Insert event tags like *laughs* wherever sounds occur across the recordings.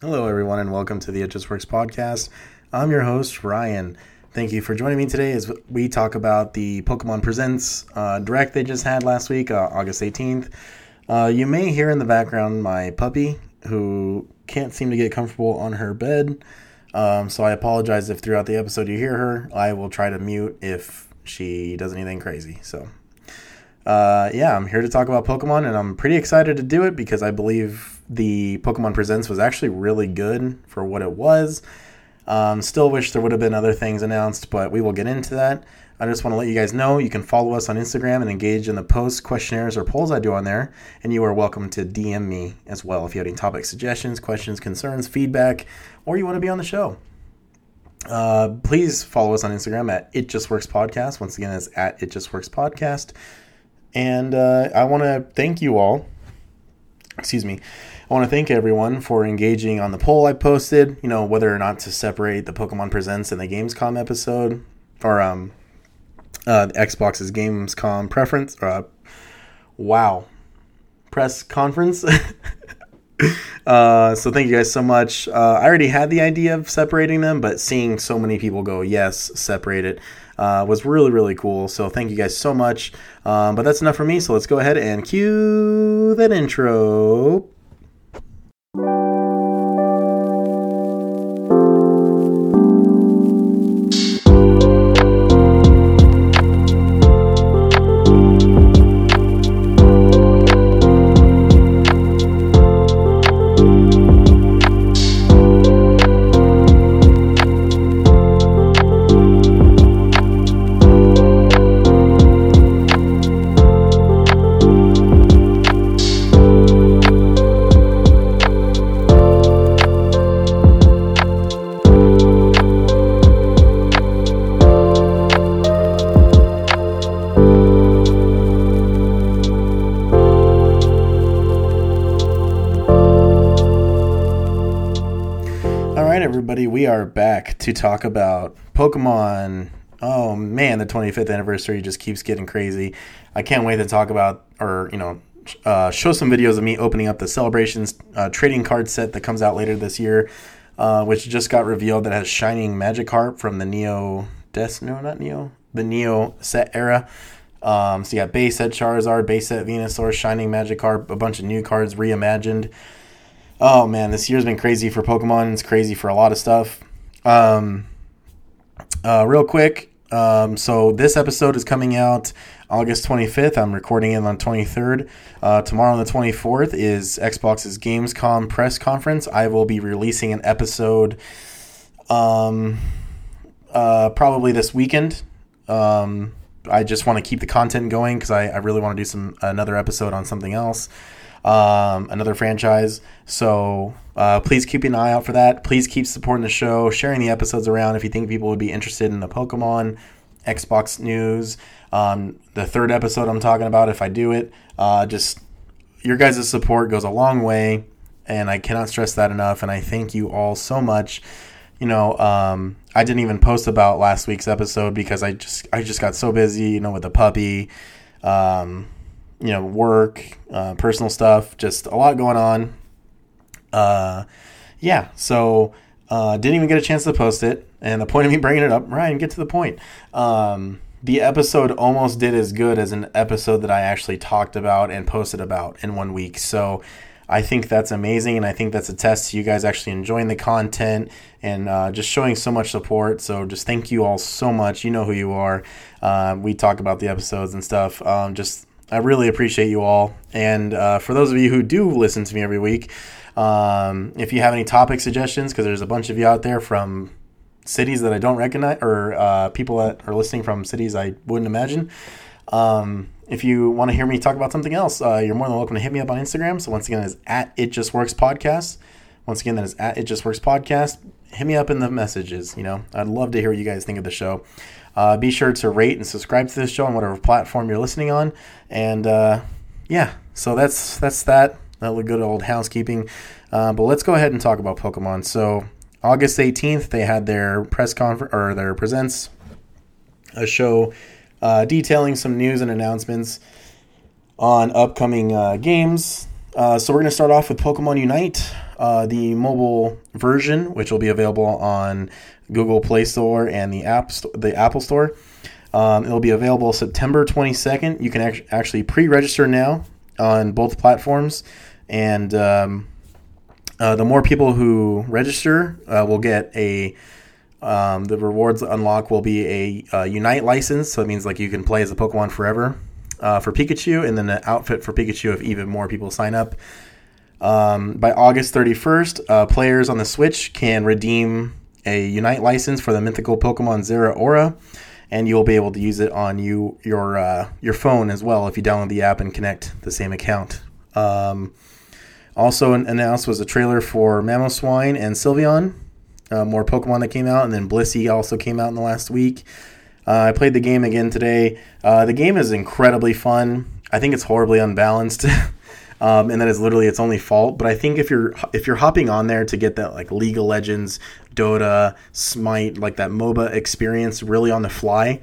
Hello, everyone, and welcome to the It Just Works podcast. I'm your host, Ryan. Thank you for joining me today as we talk about the Pokemon Presents uh, direct they just had last week, uh, August 18th. Uh, you may hear in the background my puppy who can't seem to get comfortable on her bed. Um, so I apologize if throughout the episode you hear her. I will try to mute if she does anything crazy. So, uh, yeah, I'm here to talk about Pokemon, and I'm pretty excited to do it because I believe the Pokemon Presents was actually really good for what it was. Um, still wish there would have been other things announced, but we will get into that. I just want to let you guys know you can follow us on Instagram and engage in the posts, questionnaires, or polls I do on there. And you are welcome to DM me as well if you have any topic suggestions, questions, concerns, feedback, or you want to be on the show. Uh, please follow us on Instagram at It Just Works Podcast. Once again, it's at It Just Works Podcast. And uh, I want to thank you all. Excuse me. I want to thank everyone for engaging on the poll I posted. You know whether or not to separate the Pokemon Presents and the Gamescom episode, or um, uh, Xbox's Gamescom preference. Uh, wow, press conference. *laughs* uh, so thank you guys so much. Uh, I already had the idea of separating them, but seeing so many people go yes, separate it. Uh, was really really cool. So thank you guys so much. Um, but that's enough for me. So let's go ahead and cue that intro. Are back to talk about Pokemon. Oh man, the 25th anniversary just keeps getting crazy. I can't wait to talk about, or, you know, uh, show some videos of me opening up the Celebrations uh, trading card set that comes out later this year, uh, which just got revealed that has Shining Magikarp from the Neo Des no not Neo the Neo set era. Um, so you got base set Charizard, base set Venusaur, Shining Magikarp, a bunch of new cards reimagined oh man, this year's been crazy for Pokemon. It's crazy for a lot of stuff. Um, uh, real quick, um, so this episode is coming out August 25th. I'm recording it on 23rd. Uh, tomorrow on the 24th is Xbox's Gamescom press conference. I will be releasing an episode um, uh, probably this weekend. Um, I just want to keep the content going because I, I really want to do some another episode on something else um, another franchise. So uh, please keep an eye out for that. Please keep supporting the show, sharing the episodes around if you think people would be interested in the Pokemon, Xbox news. Um, the third episode I'm talking about, if I do it, uh, just your guys' support goes a long way, and I cannot stress that enough. And I thank you all so much. You know, um, I didn't even post about last week's episode because I just I just got so busy, you know, with the puppy. Um, you know, work, uh, personal stuff, just a lot going on. Uh, yeah, so uh, didn't even get a chance to post it. And the point of me bringing it up, Ryan, get to the point. Um, the episode almost did as good as an episode that I actually talked about and posted about in one week. So I think that's amazing, and I think that's a test to you guys actually enjoying the content and uh, just showing so much support. So just thank you all so much. You know who you are. Uh, we talk about the episodes and stuff. Um, just I really appreciate you all. And uh, for those of you who do listen to me every week, um, if you have any topic suggestions, because there's a bunch of you out there from cities that I don't recognize, or uh, people that are listening from cities I wouldn't imagine. Um, if you want to hear me talk about something else, uh, you're more than welcome to hit me up on Instagram. So once again, it's at It Just Works Podcast. Once again, that is at It Just Works Podcast. Hit me up in the messages. You know, I'd love to hear what you guys think of the show. Uh, be sure to rate and subscribe to this show on whatever platform you're listening on. And uh, yeah, so that's that's that. That good old housekeeping. Uh, but let's go ahead and talk about Pokemon. So August 18th, they had their press conference or their presents a show uh, detailing some news and announcements on upcoming uh, games. Uh, so we're to start off with Pokemon Unite. Uh, the mobile version, which will be available on Google Play Store and the App the Apple Store. Um, it'll be available September 22nd. You can act- actually pre-register now on both platforms, and um, uh, the more people who register uh, will get a um, the rewards unlock will be a, a, Unite license, so it means like you can play as a Pokemon forever uh, for Pikachu, and then an outfit for Pikachu if even more people sign up. Um, by August 31st, uh, players on the Switch can redeem a Unite license for the mythical Pokemon Zeraora, and you'll be able to use it on you your uh, your phone as well if you download the app and connect the same account. Um, also announced was a trailer for Mamoswine and Sylveon, uh, more Pokemon that came out, and then Blissey also came out in the last week. Uh, I played the game again today. Uh, the game is incredibly fun. I think it's horribly unbalanced, *laughs* um, and that is literally its only fault. But I think if you're if you're hopping on there to get that like League of Legends, Dota, Smite, like that MOBA experience really on the fly,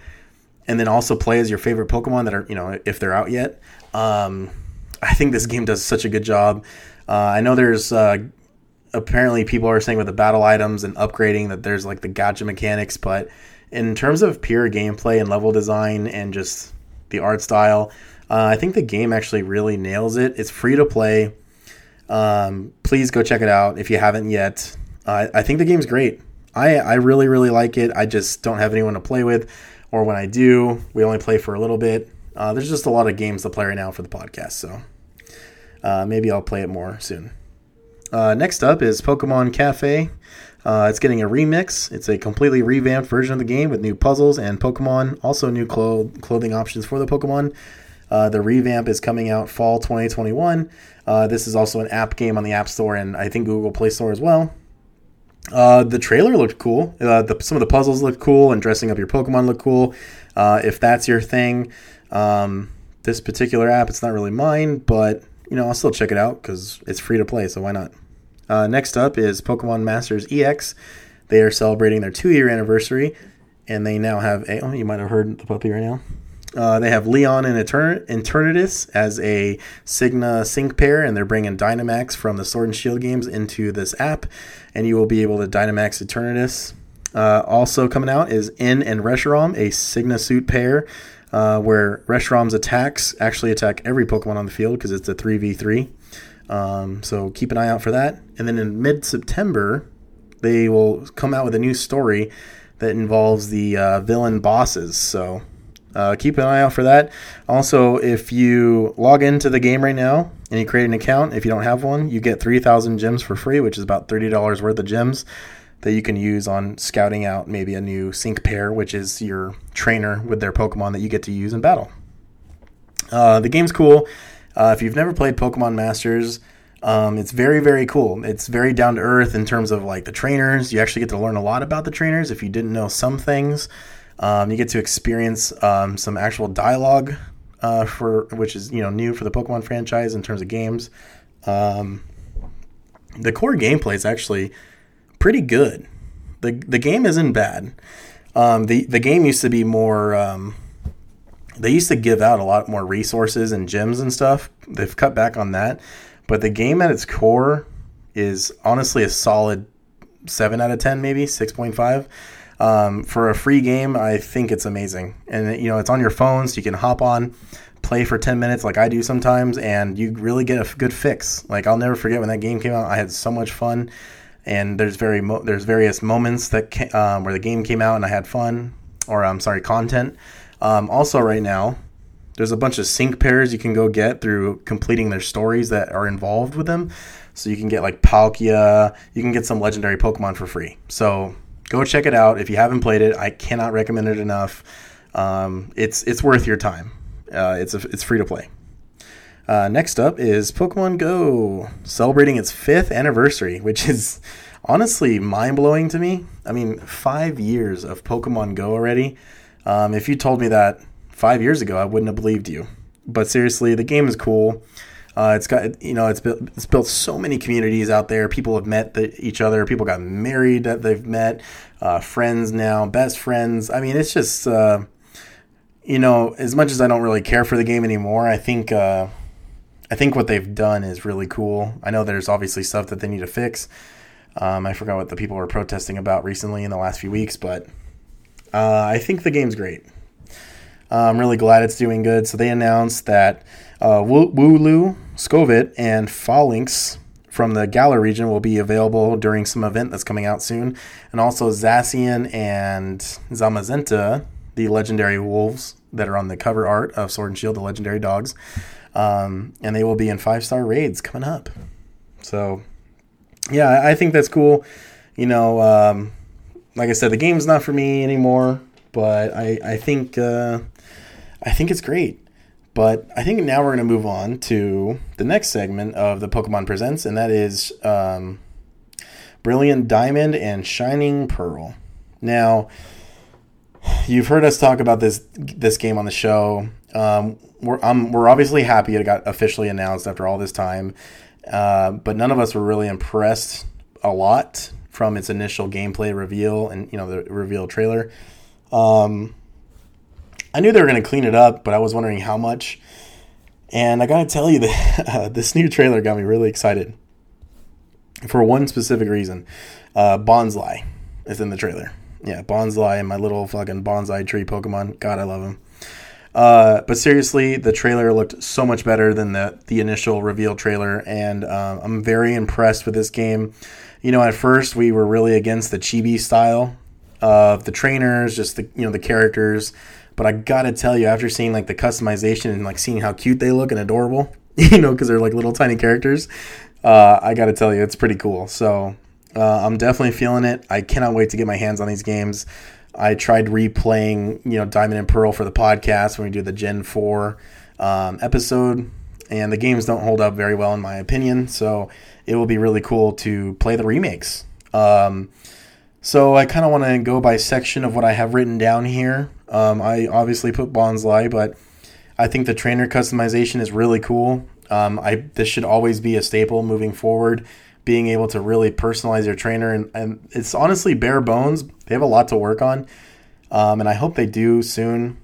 and then also play as your favorite Pokemon that are you know if they're out yet. Um, I think this game does such a good job. Uh, I know there's uh, apparently people are saying with the battle items and upgrading that there's like the gacha mechanics, but in terms of pure gameplay and level design and just the art style, uh, I think the game actually really nails it. It's free to play. Um, please go check it out if you haven't yet. Uh, I think the game's great. I, I really, really like it. I just don't have anyone to play with, or when I do, we only play for a little bit. Uh, there's just a lot of games to play right now for the podcast, so uh, maybe I'll play it more soon. Uh, next up is Pokemon Cafe. Uh, it's getting a remix. It's a completely revamped version of the game with new puzzles and Pokemon, also new clo- clothing options for the Pokemon. Uh, the revamp is coming out fall 2021. Uh, this is also an app game on the App Store and I think Google Play Store as well. Uh, the trailer looked cool. Uh, the, some of the puzzles looked cool, and dressing up your Pokemon looked cool. Uh, if that's your thing, um, this particular app, it's not really mine, but you know I'll still check it out because it's free to play, so why not? Uh, next up is Pokemon Masters EX. They are celebrating their two year anniversary, and they now have a. Oh, you might have heard the puppy right now. Uh, they have Leon and Etern- Eternatus as a Sygna sync pair, and they're bringing Dynamax from the Sword and Shield games into this app, and you will be able to Dynamax Eternatus. Uh, also coming out is N and Reshiram, a Sygna suit pair, uh, where Reshiram's attacks actually attack every Pokemon on the field because it's a 3v3. Um, so keep an eye out for that. And then in mid September, they will come out with a new story that involves the uh, villain bosses. So uh, keep an eye out for that. Also, if you log into the game right now and you create an account, if you don't have one, you get 3,000 gems for free, which is about $30 worth of gems that you can use on scouting out maybe a new sync pair, which is your trainer with their Pokemon that you get to use in battle. Uh, the game's cool. Uh, if you've never played Pokemon Masters, um, it's very, very cool. It's very down to earth in terms of like the trainers. You actually get to learn a lot about the trainers if you didn't know some things. Um, you get to experience um, some actual dialogue uh, for which is you know new for the Pokemon franchise in terms of games. Um, the core gameplay is actually pretty good. the The game isn't bad. Um, the the game used to be more um, they used to give out a lot more resources and gems and stuff. They've cut back on that, but the game at its core is honestly a solid seven out of ten, maybe six point five. Um, for a free game, I think it's amazing, and you know it's on your phone, so you can hop on, play for ten minutes like I do sometimes, and you really get a good fix. Like I'll never forget when that game came out. I had so much fun, and there's very mo- there's various moments that um, where the game came out and I had fun, or I'm sorry, content um, also, right now, there's a bunch of sync pairs you can go get through completing their stories that are involved with them. So you can get like Palkia, you can get some legendary Pokemon for free. So go check it out if you haven't played it. I cannot recommend it enough. Um, it's it's worth your time. Uh, it's a, it's free to play. Uh, next up is Pokemon Go, celebrating its fifth anniversary, which is honestly mind blowing to me. I mean, five years of Pokemon Go already. Um, if you told me that five years ago, I wouldn't have believed you. But seriously, the game is cool. Uh, it's got you know it's built it's built so many communities out there. People have met the, each other. People got married that they've met. Uh, friends now, best friends. I mean, it's just uh, you know as much as I don't really care for the game anymore. I think uh, I think what they've done is really cool. I know there's obviously stuff that they need to fix. Um, I forgot what the people were protesting about recently in the last few weeks, but uh, I think the game's great. Uh, I'm really glad it's doing good. So they announced that uh, Wooloo, Skwovet, and Falinks from the Galar region will be available during some event that's coming out soon. And also Zacian and Zamazenta, the legendary wolves that are on the cover art of Sword and Shield, the legendary dogs. Um, and they will be in five star raids coming up. So, yeah, I think that's cool. You know, um, like I said, the game's not for me anymore, but I, I think uh, I think it's great. But I think now we're going to move on to the next segment of the Pokemon Presents, and that is um, Brilliant Diamond and Shining Pearl. Now, you've heard us talk about this this game on the show. Um, we're um, we're obviously happy it got officially announced after all this time, uh, but none of us were really impressed a lot from its initial gameplay reveal and you know the reveal trailer. Um, I knew they were going to clean it up, but I was wondering how much. And I got to tell you *laughs* that uh, this new trailer got me really excited for one specific reason. Uh, Bonsly is in the trailer. Yeah, Bonsly and my little fucking bonsai tree Pokemon. God, I love him. Uh, but seriously, the trailer looked so much better than the the initial reveal trailer, and uh, I'm very impressed with this game. You know, at first we were really against the chibi style of the trainers, just the you know the characters. But I gotta tell you, after seeing like the customization and like seeing how cute they look and adorable, *laughs* you know, because they're like little tiny characters, uh, I gotta tell you, it's pretty cool. So uh, I'm definitely feeling it. I cannot wait to get my hands on these games. I tried replaying, you know, Diamond and Pearl for the podcast when we do the Gen 4 um, episode, and the games don't hold up very well in my opinion. So it will be really cool to play the remakes. Um, so I kind of want to go by section of what I have written down here. Um, I obviously put Bonsly, but I think the trainer customization is really cool. Um, I this should always be a staple moving forward being able to really personalize your trainer. And, and it's honestly bare bones. They have a lot to work on. Um, and I hope they do soon.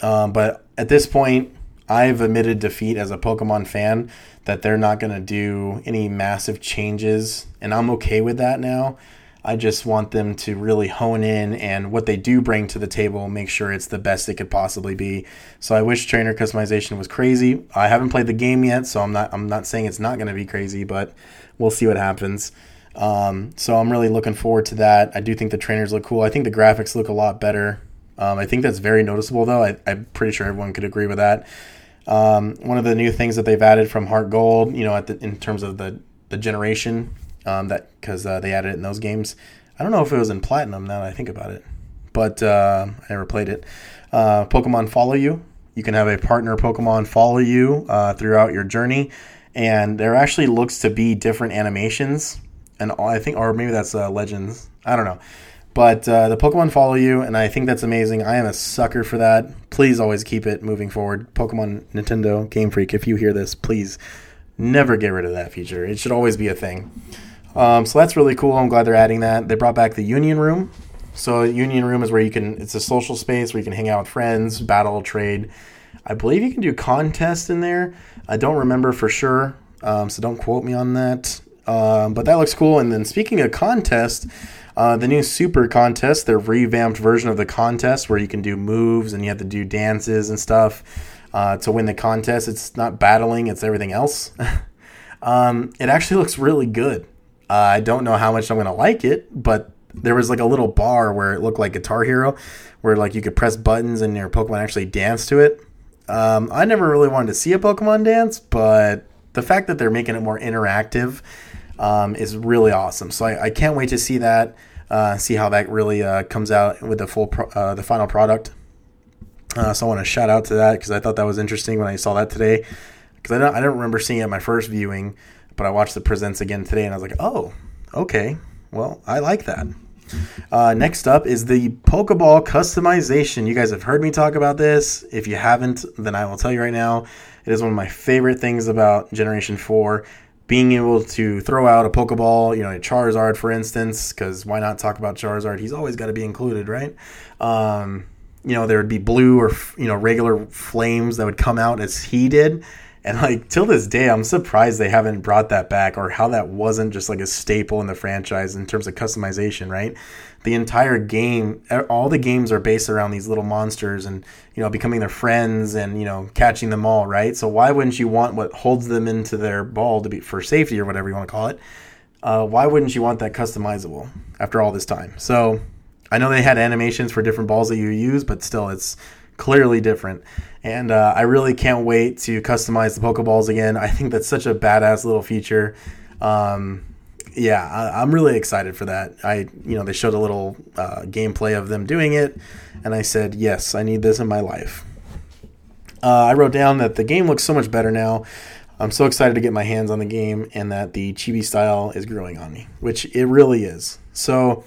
Um, but at this point, I've admitted defeat as a Pokemon fan that they're not going to do any massive changes. And I'm okay with that now. I just want them to really hone in and what they do bring to the table, make sure it's the best it could possibly be. So I wish trainer customization was crazy. I haven't played the game yet, so I'm not I'm not saying it's not going to be crazy, but we'll see what happens. Um, so I'm really looking forward to that. I do think the trainers look cool. I think the graphics look a lot better. Um, I think that's very noticeable, though. I, am pretty sure everyone could agree with that. Um, one of the new things that they've added from Heart Gold, you know, at the, in terms of the the generation, um, that because uh, they added it in those games. I don't know if it was in Platinum now that I think about it, but uh, I never played it. Uh, Pokemon Follow You. You can have a partner Pokemon follow you uh, throughout your journey and there actually looks to be different animations, and I think, or maybe that's uh, Legends. I don't know, but uh, the Pokemon follow you, and I think that's amazing. I am a sucker for that. Please always keep it moving forward. Pokemon, Nintendo, Game Freak, if you hear this, please never get rid of that feature. It should always be a thing. Um, so that's really cool. I'm glad they're adding that. They brought back the Union Room. So Union Room is where you can. It's a social space where you can hang out with friends, battle, trade. I believe you can do contests in there. I don't remember for sure, um, so don't quote me on that. Um, but that looks cool. And then speaking of contest, uh, the new Super Contest, their revamped version of the contest where you can do moves and you have to do dances and stuff uh, to win the contest. It's not battling, it's everything else. *laughs* um, it actually looks really good. Uh, I don't know how much I'm going to like it, but there was like a little bar where it looked like Guitar Hero, where like you could press buttons and your Pokemon actually dance to it. Um, I never really wanted to see a Pokemon dance, but the fact that they're making it more interactive um, is really awesome. So I, I, can't wait to see that, uh, see how that really uh, comes out with the full, pro- uh, the final product. Uh, so I want to shout out to that because I thought that was interesting when I saw that today. Because I don't, I don't remember seeing it my first viewing, but I watched the presents again today, and I was like, oh, okay, well, I like that. Uh, next up is the Pokeball customization. You guys have heard me talk about this. If you haven't, then I will tell you right now. It is one of my favorite things about Generation 4. Being able to throw out a Pokeball, you know, a Charizard, for instance, because why not talk about Charizard? He's always got to be included, right? Um, you know, there would be blue or, you know, regular flames that would come out as he did And like till this day, I'm surprised they haven't brought that back or how that wasn't just like a staple in the franchise in terms of customization, right? The entire game, all the games are based around these little monsters and you know becoming their friends and you know catching them all, right? So why wouldn't you want what holds them into their ball to be for safety or whatever you want to call it? Uh, why wouldn't you want that customizable after all this time? So I know they had animations for different balls that you use, but still, it's clearly different. And uh, I really can't wait to customize the Pokeballs again. I think that's such a badass little feature. Um, yeah, I, am really excited for that. I, you know, they showed a little uh, gameplay of them doing it, and I said, yes, I need this in my life. Uh, I wrote down that the game looks so much better now. I'm so excited to get my hands on the game, and that the chibi style is growing on me, which it really is. So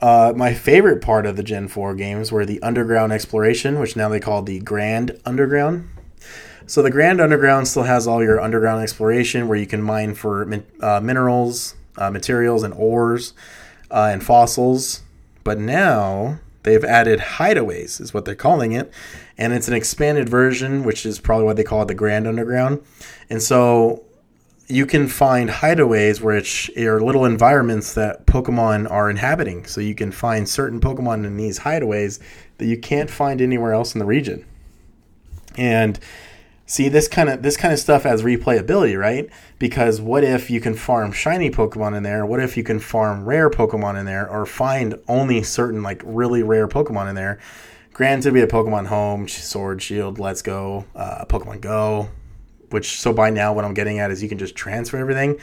uh, my favorite part of the Gen 4 games were the underground exploration, which now they call the Grand Underground. So the Grand Underground still has all your underground exploration where you can mine for uh, minerals, uh, materials, and ores uh, and fossils. But now they've added hideaways, is what they're calling it. And it's an expanded version, which is probably why they call it the Grand Underground. And so you can find hideaways which are little environments that Pokemon are inhabiting. So you can find certain Pokemon in these hideaways that you can't find anywhere else in the region. And see this kind of this kind of stuff has replayability, right? Because what if you can farm shiny Pokemon in there? What if you can farm rare Pokemon in there or find only certain like really rare Pokemon in there? Granted, we have Pokemon Home, Sword, Shield, Let's Go, uh, Pokemon Go, which so by now what I'm getting at is you can just transfer everything.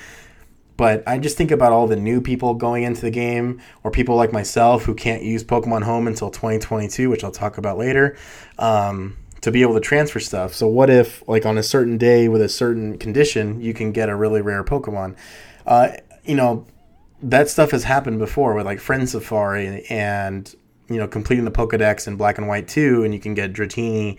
But I just think about all the new people going into the game, or people like myself who can't use Pokemon Home until 2022, which I'll talk about later, um, to be able to transfer stuff. So, what if, like, on a certain day with a certain condition, you can get a really rare Pokemon? Uh, you know, that stuff has happened before with like Friend Safari and, you know, completing the Pokedex in Black and White 2, and you can get Dratini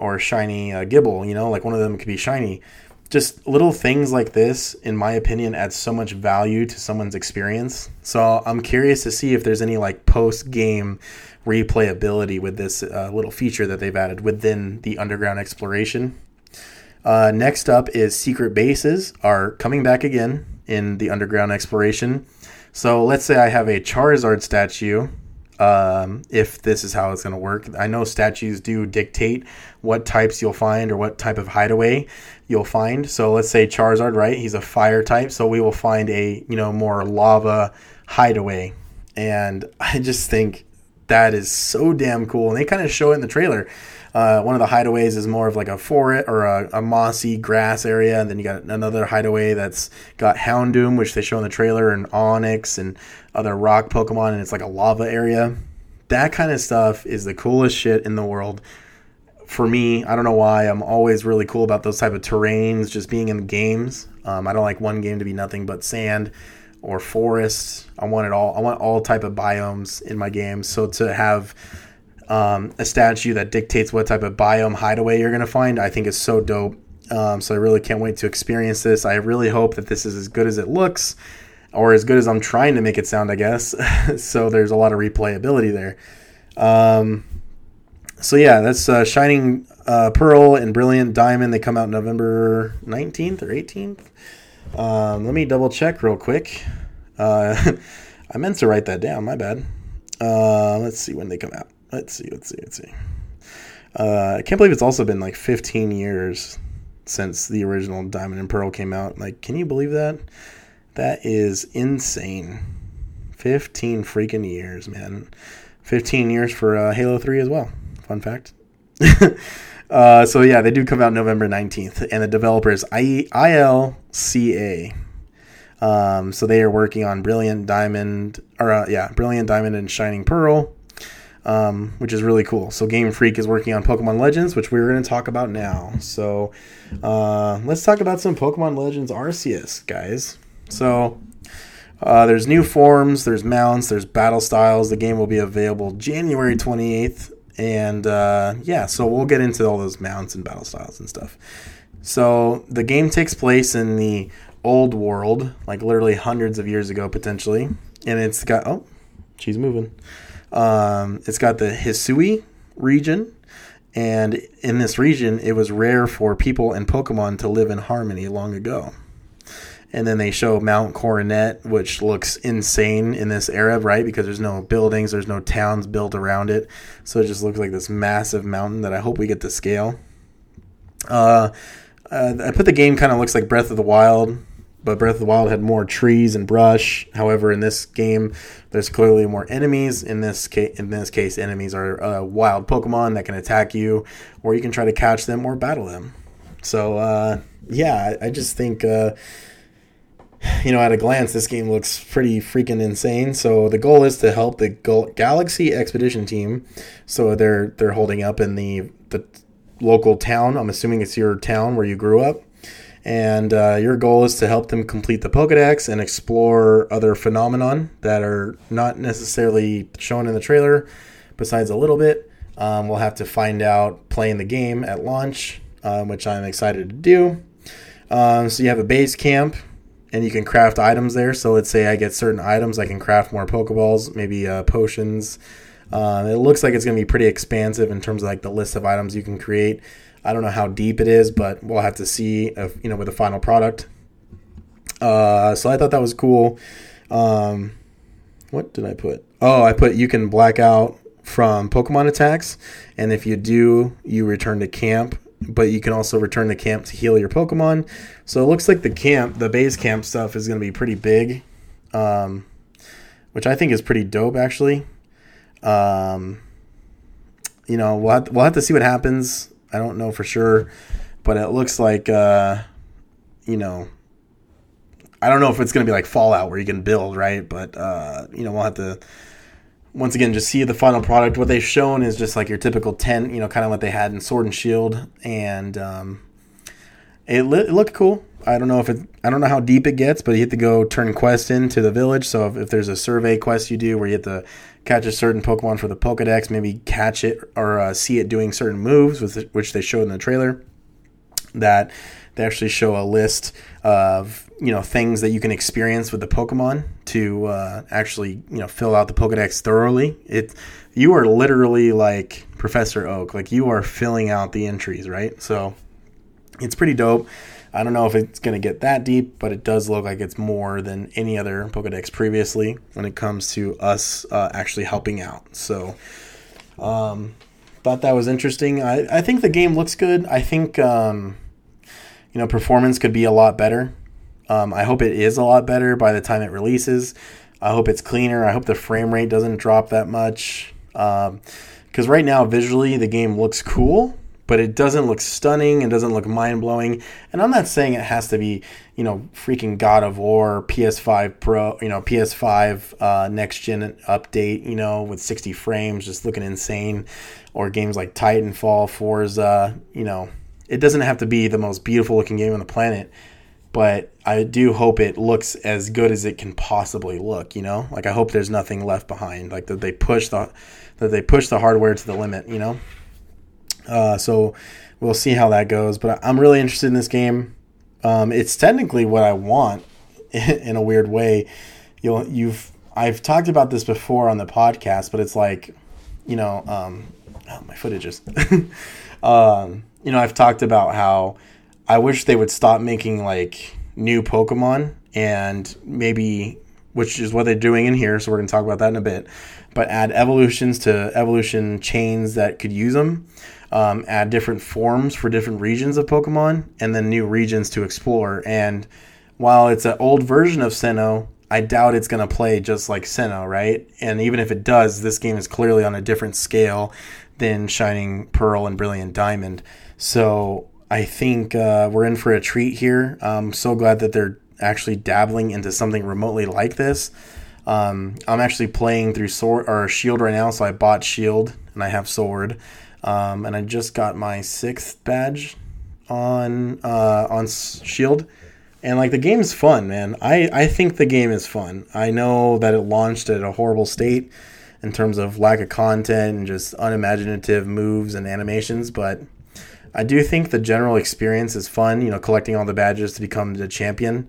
or shiny uh, Gible, you know, like one of them could be shiny. Just little things like this, in my opinion, add so much value to someone's experience. So I'm curious to see if there's any like post game replayability with this uh, little feature that they've added within the underground exploration. Uh, next up is secret bases are coming back again in the underground exploration. So let's say I have a Charizard statue um, if this is how it's going to work. I know statues do dictate what types you'll find or what type of hideaway you'll find. So let's say Charizard, right? He's a fire type, so we will find a you know more lava hideaway, and I just think that is so damn cool. And they kind of show it in the trailer. Uh, one of the hideaways is more of like a forest or a, a, mossy grass area, and then you got another hideaway that's got Houndoom, which they show in the trailer, and Onix and other rock Pokemon, and it's like a lava area. That kind of stuff is the coolest shit in the world. For me, I don't know why. I'm always really cool about those type of terrains, just being in games. Um, I don't like one game to be nothing but sand or forest. I want it all. I want all type of biomes in my games. So to have um, a statue that dictates what type of biome hideaway you're going to find, I think is so dope. Um, so I really can't wait to experience this. I really hope that this is as good as it looks, or as good as I'm trying to make it sound, I guess. *laughs* so there's a lot of replayability there. Um, so yeah, that's uh, Shining uh, Pearl and Brilliant Diamond. They come out November 19th or 18th. Um, let me double check real quick. Uh, *laughs* I meant to write that down. My bad. Uh, let's see when they come out. Let's see, let's see, let's see. Uh, I can't believe it's also been like 15 years since the original Diamond and Pearl came out. Like, can you believe that? That is insane. 15 freaking years, man. 15 years for uh, Halo 3 as well. Fun fact. *laughs* uh, so, yeah, they do come out November 19th, and the developer is I- ILCA. Um, so they are working on Brilliant Diamond, or uh, yeah, Brilliant Diamond and Shining Pearl um, which is really cool. So Game Freak is working on Pokemon Legends, which we're going to talk about now. So uh, let's talk about some Pokemon Legends Arceus, guys. So uh, there's new forms, there's mounts, there's battle styles. The game will be available January 28th. And uh, yeah, so we'll get into all those mounts and battle styles and stuff. So the game takes place in the old world, like literally hundreds of years ago, potentially. And it's got, oh, she's moving. Um, it's got the Hisui region, And in this region, it was rare for people and Pokemon to live in harmony long ago. And then they show Mount Coronet, which looks insane in this era, right? Because there's no buildings, there's no towns built around it. So it just looks like this massive mountain that I hope we get to scale. Uh, uh, I put the game kind of looks like Breath of the Wild, but Breath of the Wild had more trees and brush. However, in this game, there's clearly more enemies. In this case, in this case, enemies are uh, wild Pokemon that can attack you, or you can try to catch them or battle them. So, uh, yeah, I, just think, uh, you know, at a glance, this game looks pretty freaking insane. So the goal is to help the Galaxy Expedition team. So they're they're holding up in the the local town. I'm assuming it's your town where you grew up. And uh, your goal is to help them complete the Pokedex and explore other phenomenon that are not necessarily shown in the trailer, besides a little bit. Um, we'll have to find out playing the game at launch, um, which I'm excited to do. Um, so you have a base camp, and you can craft items there. So let's say I get certain items, I can craft more Pokeballs, maybe uh, potions, um, it looks like it's going to be pretty expansive in terms of like the list of items you can create. I don't know how deep it is, but we'll have to see if, you know with the final product. Uh, so I thought that was cool. Um, what did I put? Oh, I put you can black out from Pokemon attacks, and if you do, you return to camp. But you can also return to camp to heal your Pokemon. So it looks like the camp, the base camp stuff, is going to be pretty big, um, which I think is pretty dope actually. Um, you know, we'll have, we'll have to see what happens. I don't know for sure, but it looks like, uh, you know, I don't know if it's going to be like Fallout where you can build, right? But, uh, you know, we'll have to, once again, just see the final product. What they've shown is just like your typical tent, you know, kind of what they had in Sword and Shield. And um, it, li- it looked cool. I don't know if it, I don't know how deep it gets, but you have to go turn quest into the village. So if, if there's a survey quest you do where you have to catch a certain Pokemon for the Pokedex, maybe catch it or uh, see it doing certain moves, with which they showed in the trailer. That they actually show a list of you know things that you can experience with the Pokemon to uh, actually you know fill out the Pokedex thoroughly. It you are literally like Professor Oak, like you are filling out the entries, right? So it's pretty dope. I don't know if it's going to get that deep, but it does look like it's more than any other Pokedex previously when it comes to us uh, actually helping out. So, um, thought that was interesting. I, I think the game looks good. I think, um, you know, performance could be a lot better. Um, I hope it is a lot better by the time it releases. I hope it's cleaner. I hope the frame rate doesn't drop that much. Because um, right now, visually, the game looks cool but it doesn't look stunning. It doesn't look mind blowing. And I'm not saying it has to be, you know, freaking God of War, PS5 Pro, you know, PS5 uh, next gen update, you know, with 60 frames, just looking insane, or games like Titanfall, Forza, you know, it doesn't have to be the most beautiful looking game on the planet. But I do hope it looks as good as it can possibly look. You know, like I hope there's nothing left behind. Like that they push the that they push the hardware to the limit. You know. Uh, so we'll see how that goes. But I'm really interested in this game. Um, it's technically what I want *laughs* in a weird way. You'll you've I've talked about this before on the podcast, but it's like, you know, um, oh, my footage is. *laughs* um, you know, I've talked about how I wish they would stop making like new Pokemon and maybe, which is what they're doing in here. So we're gonna talk about that in a bit. But add evolutions to evolution chains that could use them um, add different forms for different regions of Pokemon, and then new regions to explore. And while it's an old version of Sinnoh, I doubt it's going to play just like Sinnoh, right? And even if it does, this game is clearly on a different scale than Shining Pearl and Brilliant Diamond. So I think uh, we're in for a treat here. I'm so glad that they're actually dabbling into something remotely like this. Um, I'm actually playing through Sword or Shield right now, so I bought Shield and I have Sword. Um, and I just got my sixth badge on uh, on Shield, and like the game's fun, man. I I think the game is fun. I know that it launched at a horrible state in terms of lack of content and just unimaginative moves and animations, but I do think the general experience is fun. You know, collecting all the badges to become the champion.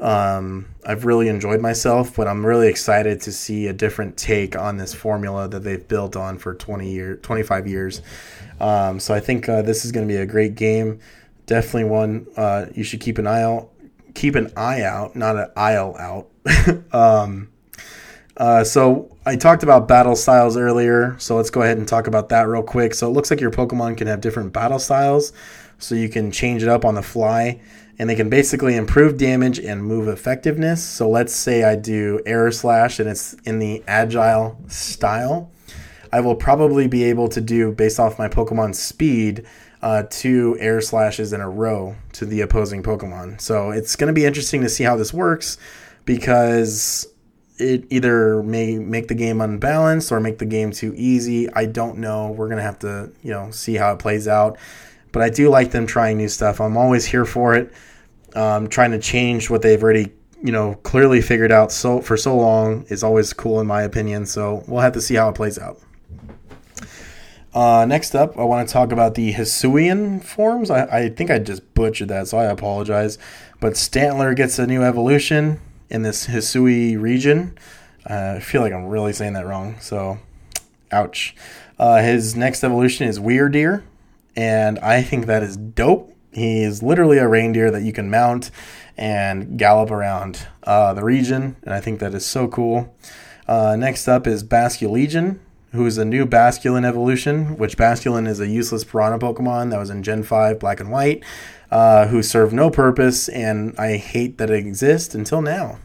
Um, I've really enjoyed myself, but I'm really excited to see a different take on this formula that they've built on for 20 year, 25 years. Um, so I think uh, this is going to be a great game. Definitely one uh, you should keep an eye out. Keep an eye out, not an aisle out. *laughs* um, uh, so I talked about battle styles earlier, so let's go ahead and talk about that real quick. So it looks like your Pokemon can have different battle styles, so you can change it up on the fly and they can basically improve damage and move effectiveness. So let's say I do Air Slash and it's in the Agile style. I will probably be able to do, based off my Pokemon speed, uh, two Air Slashes in a row to the opposing Pokemon. So it's going to be interesting to see how this works because it either may make the game unbalanced or make the game too easy. I don't know. We're going to have to, you know, see how it plays out. But I do like them trying new stuff. I'm always here for it um, trying to change what they've already you know clearly figured out so for so long is always cool in my opinion. So we'll have to see how it plays out. Uh, next up, I want to talk about the Hisuian forms. I, I think I just butchered that, so I apologize. But Stantler gets a new evolution in this Hisui region. Uh, I feel like I'm really saying that wrong, so ouch. Uh, his next evolution is Wyrdeer, and I think that is dope. He is literally a reindeer that you can mount and gallop around uh, the region, and I think that is so cool. Uh, next up is Basculegion, who is a new Basculin evolution, which Basculin is a useless piranha Pokemon that was in Gen 5 Black and White, uh, who served no purpose, and I hate that it exists until now.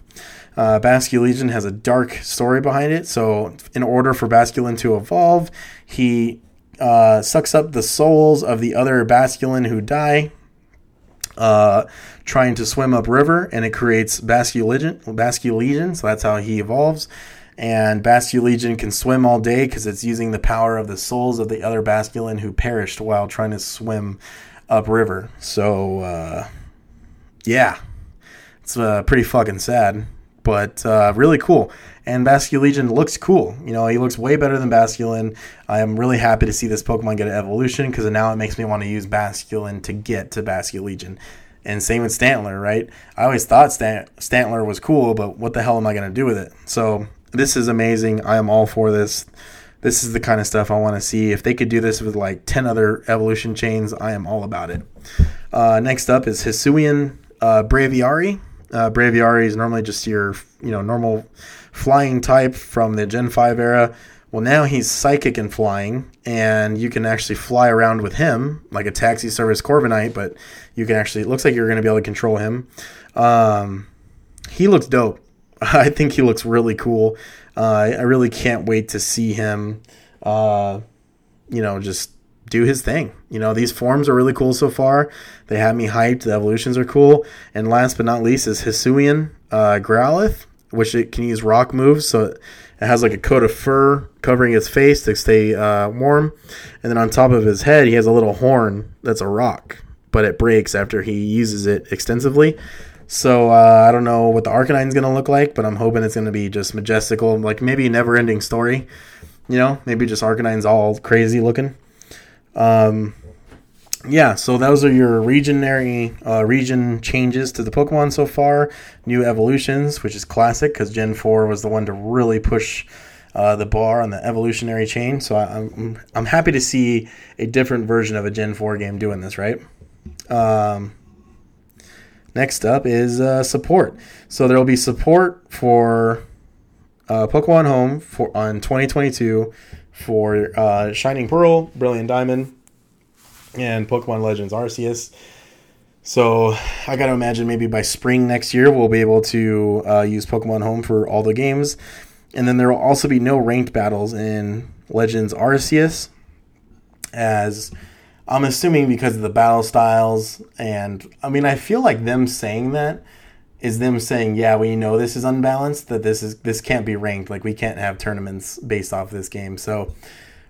Uh, Basculegion has a dark story behind it, so in order for Basculin to evolve, he uh, sucks up the souls of the other Basculin who die, uh, trying to swim upriver, and it creates Basculegion. Basculegion, so that's how he evolves. And Basculegion can swim all day because it's using the power of the souls of the other Basculin who perished while trying to swim upriver. So, uh, yeah, it's uh, pretty fucking sad, but uh, really cool and Basculegion looks cool. You know, he looks way better than Basculin. I am really happy to see this Pokemon get an evolution because now it makes me want to use Basculin to get to Basculegion. And same with Stantler, right? I always thought Stant- Stantler was cool, but what the hell am I going to do with it? So this is amazing. I am all for this. This is the kind of stuff I want to see. If they could do this with like 10 other evolution chains, I am all about it. Uh, next up is Hisuian uh, Braviary. Uh, Braviary is normally just your, you know, normal flying type from the Gen 5 era. Well, now he's psychic and flying, and you can actually fly around with him like a taxi service Corviknight, but you can actually, it looks like you're going to be able to control him. Um, he looks dope. *laughs* I think he looks really cool. Uh, I really can't wait to see him, uh, you know, just do his thing. You know, these forms are really cool so far. They have me hyped. The evolutions are cool. And last but not least is Hisuian uh, Growlithe which it can use rock moves. So it has like a coat of fur covering his face to stay uh, warm. And then on top of his head, he has a little horn that's a rock, but it breaks after he uses it extensively. So uh, I don't know what the Arcanine's going to look like, but I'm hoping it's going to be just majestical, like maybe a never ending story. You know, maybe just Arcanine's all crazy looking. Um, yeah, so those are your regionary uh, region changes to the Pokemon so far. New evolutions, which is classic because Gen Four was the one to really push uh, the bar on the evolutionary chain. So I, am I'm happy to see a different version of a Gen Four game doing this. Right. Um, next up is uh, support. So there will be support for uh, Pokemon Home for on 2022 for uh, Shining Pearl, Brilliant Diamond and Pokemon Legends Arceus. So I got to imagine maybe by spring next year we'll be able to uh, use Pokemon Home for all the games, and then there will also be no ranked battles in Legends Arceus, as I'm assuming because of the battle styles. And I mean, I feel like them saying that is them saying, yeah, we know this is unbalanced, that this is this can't be ranked. Like we can't have tournaments based off this game. So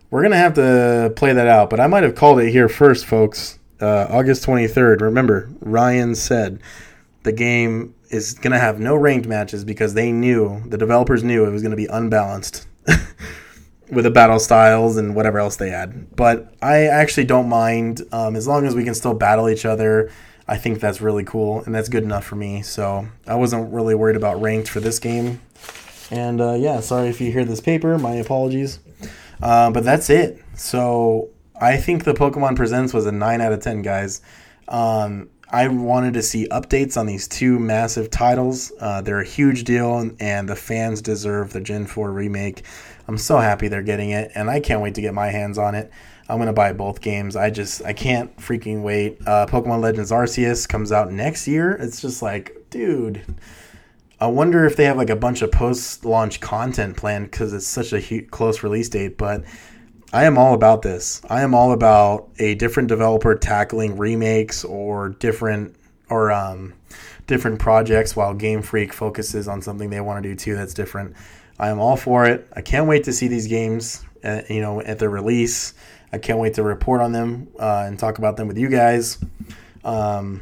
we're gonna have to play that out, but I might have called it here first, folks. Uh, August 23rd. Remember, Ryan said the game is gonna have no ranked matches because they knew the developers knew it was gonna be unbalanced *laughs* with the battle styles and whatever else they had. But I actually don't mind um, as long as we can still battle each other. I think that's really cool, and that's good enough for me. So I wasn't really worried about ranked for this game. And uh, yeah, sorry if you hear this paper. My apologies. Uh, but that's it. So I think the Pokemon Presents was a 9 out of 10, guys. Um, I wanted to see updates on these two massive titles. Uh, they're a huge deal, and the fans deserve the Gen 4 remake. I'm so happy they're getting it, and I can't wait to get my hands on it. I'm gonna buy both games. I just I can't freaking wait. Uh, Pokemon Legends Arceus comes out next year. It's just like, dude. I wonder if they have like a bunch of post-launch content planned because it's such a hu- close release date. But I am all about this. I am all about a different developer tackling remakes or different or um, different projects while Game Freak focuses on something they want to do too that's different. I am all for it. I can't wait to see these games, at, uh, you know, at their release. I can't wait to report on them uh, and talk about them with you guys. Um,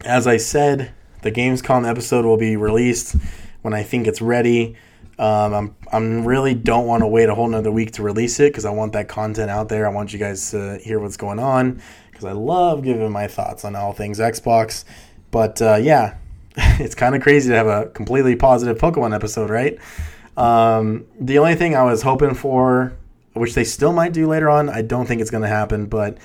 as I said, the Gamescom episode will be released when I think it's ready. Um, I'm I'm really don't want to wait a whole nother week to release it because I want that content out there. I want you guys to hear what's going on because I love giving my thoughts on all things Xbox. But uh, yeah, *laughs* it's kind of crazy to have a completely positive Pokemon episode, right? Um, the only thing I was hoping for, which they still might do later on, I don't think it's going to happen, but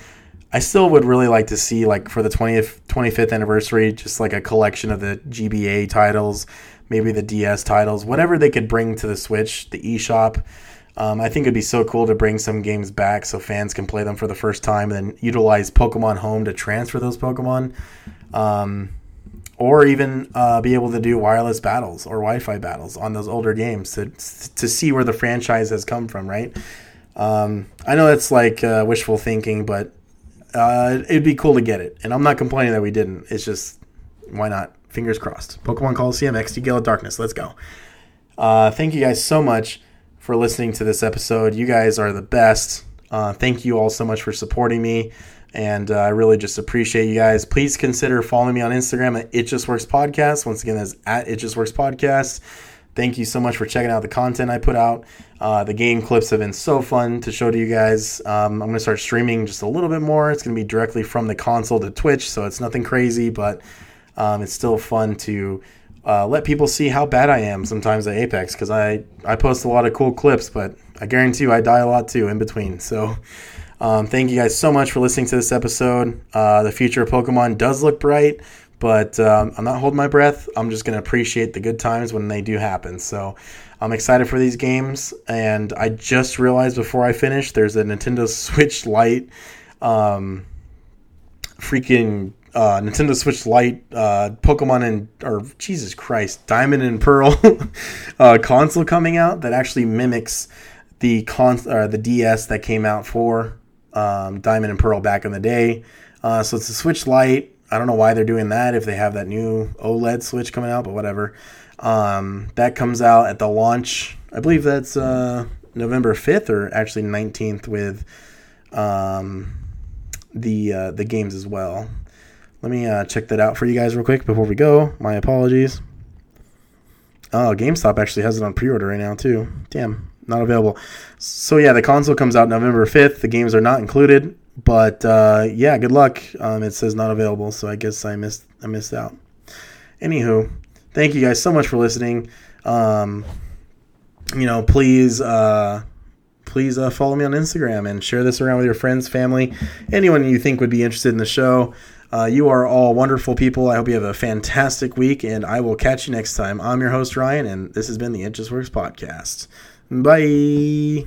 I still would really like to see, like, for the 20th, 25th anniversary, just like a collection of the GBA titles, maybe the DS titles, whatever they could bring to the Switch, the eShop. Um, I think it'd be so cool to bring some games back so fans can play them for the first time and then utilize Pokemon Home to transfer those Pokemon. Um, or even uh, be able to do wireless battles or Wi-Fi battles on those older games to to see where the franchise has come from. Right? Um, I know that's like uh, wishful thinking, but uh, it'd be cool to get it. And I'm not complaining that we didn't. It's just why not? Fingers crossed. Pokemon Colosseum XD Gale of Darkness. Let's go. Uh, thank you guys so much for listening to this episode. You guys are the best. Uh, thank you all so much for supporting me. And uh, I really just appreciate you guys. Please consider following me on Instagram at It Just Works Podcast. Once again, that's at It Just Works Podcast. Thank you so much for checking out the content I put out. Uh, the game clips have been so fun to show to you guys. Um, I'm going to start streaming just a little bit more. It's going to be directly from the console to Twitch, so it's nothing crazy, but um, it's still fun to uh, let people see how bad I am sometimes at Apex because I, I post a lot of cool clips, but I guarantee you I die a lot too in between. *laughs* So um, thank you guys so much for listening to this episode. Uh, the future of Pokemon does look bright, but um, I'm not holding my breath. I'm just going to appreciate the good times when they do happen. So I'm excited for these games. And I just realized before I finish, there's a Nintendo Switch Lite, um, freaking uh, Nintendo Switch Lite, uh, Pokemon and or Jesus Christ, Diamond and Pearl *laughs* uh, console coming out that actually mimics the con or the DS that came out for um, Diamond and Pearl back in the day. Uh, so it's a Switch Lite. I don't know why they're doing that if they have that new OLED Switch coming out, but whatever. Um, that comes out at the launch. I believe that's uh, November 5th or actually 19th with um, the uh, the games as well. Let me uh, check that out for you guys real quick before we go. My apologies. Oh, GameStop actually has it on pre-order right now too. Damn, not available. So yeah, the console comes out November fifth. The games are not included, but uh, yeah, good luck. Um, it says not available, so I guess I missed I missed out. Anywho, thank you guys so much for listening. Um, you know, please uh, please uh, follow me on Instagram and share this around with your friends, family, anyone you think would be interested in the show. Uh, you are all wonderful people. I hope you have a fantastic week, and I will catch you next time. I'm your host, Ryan, and this has been the It Just Works podcast. Bye.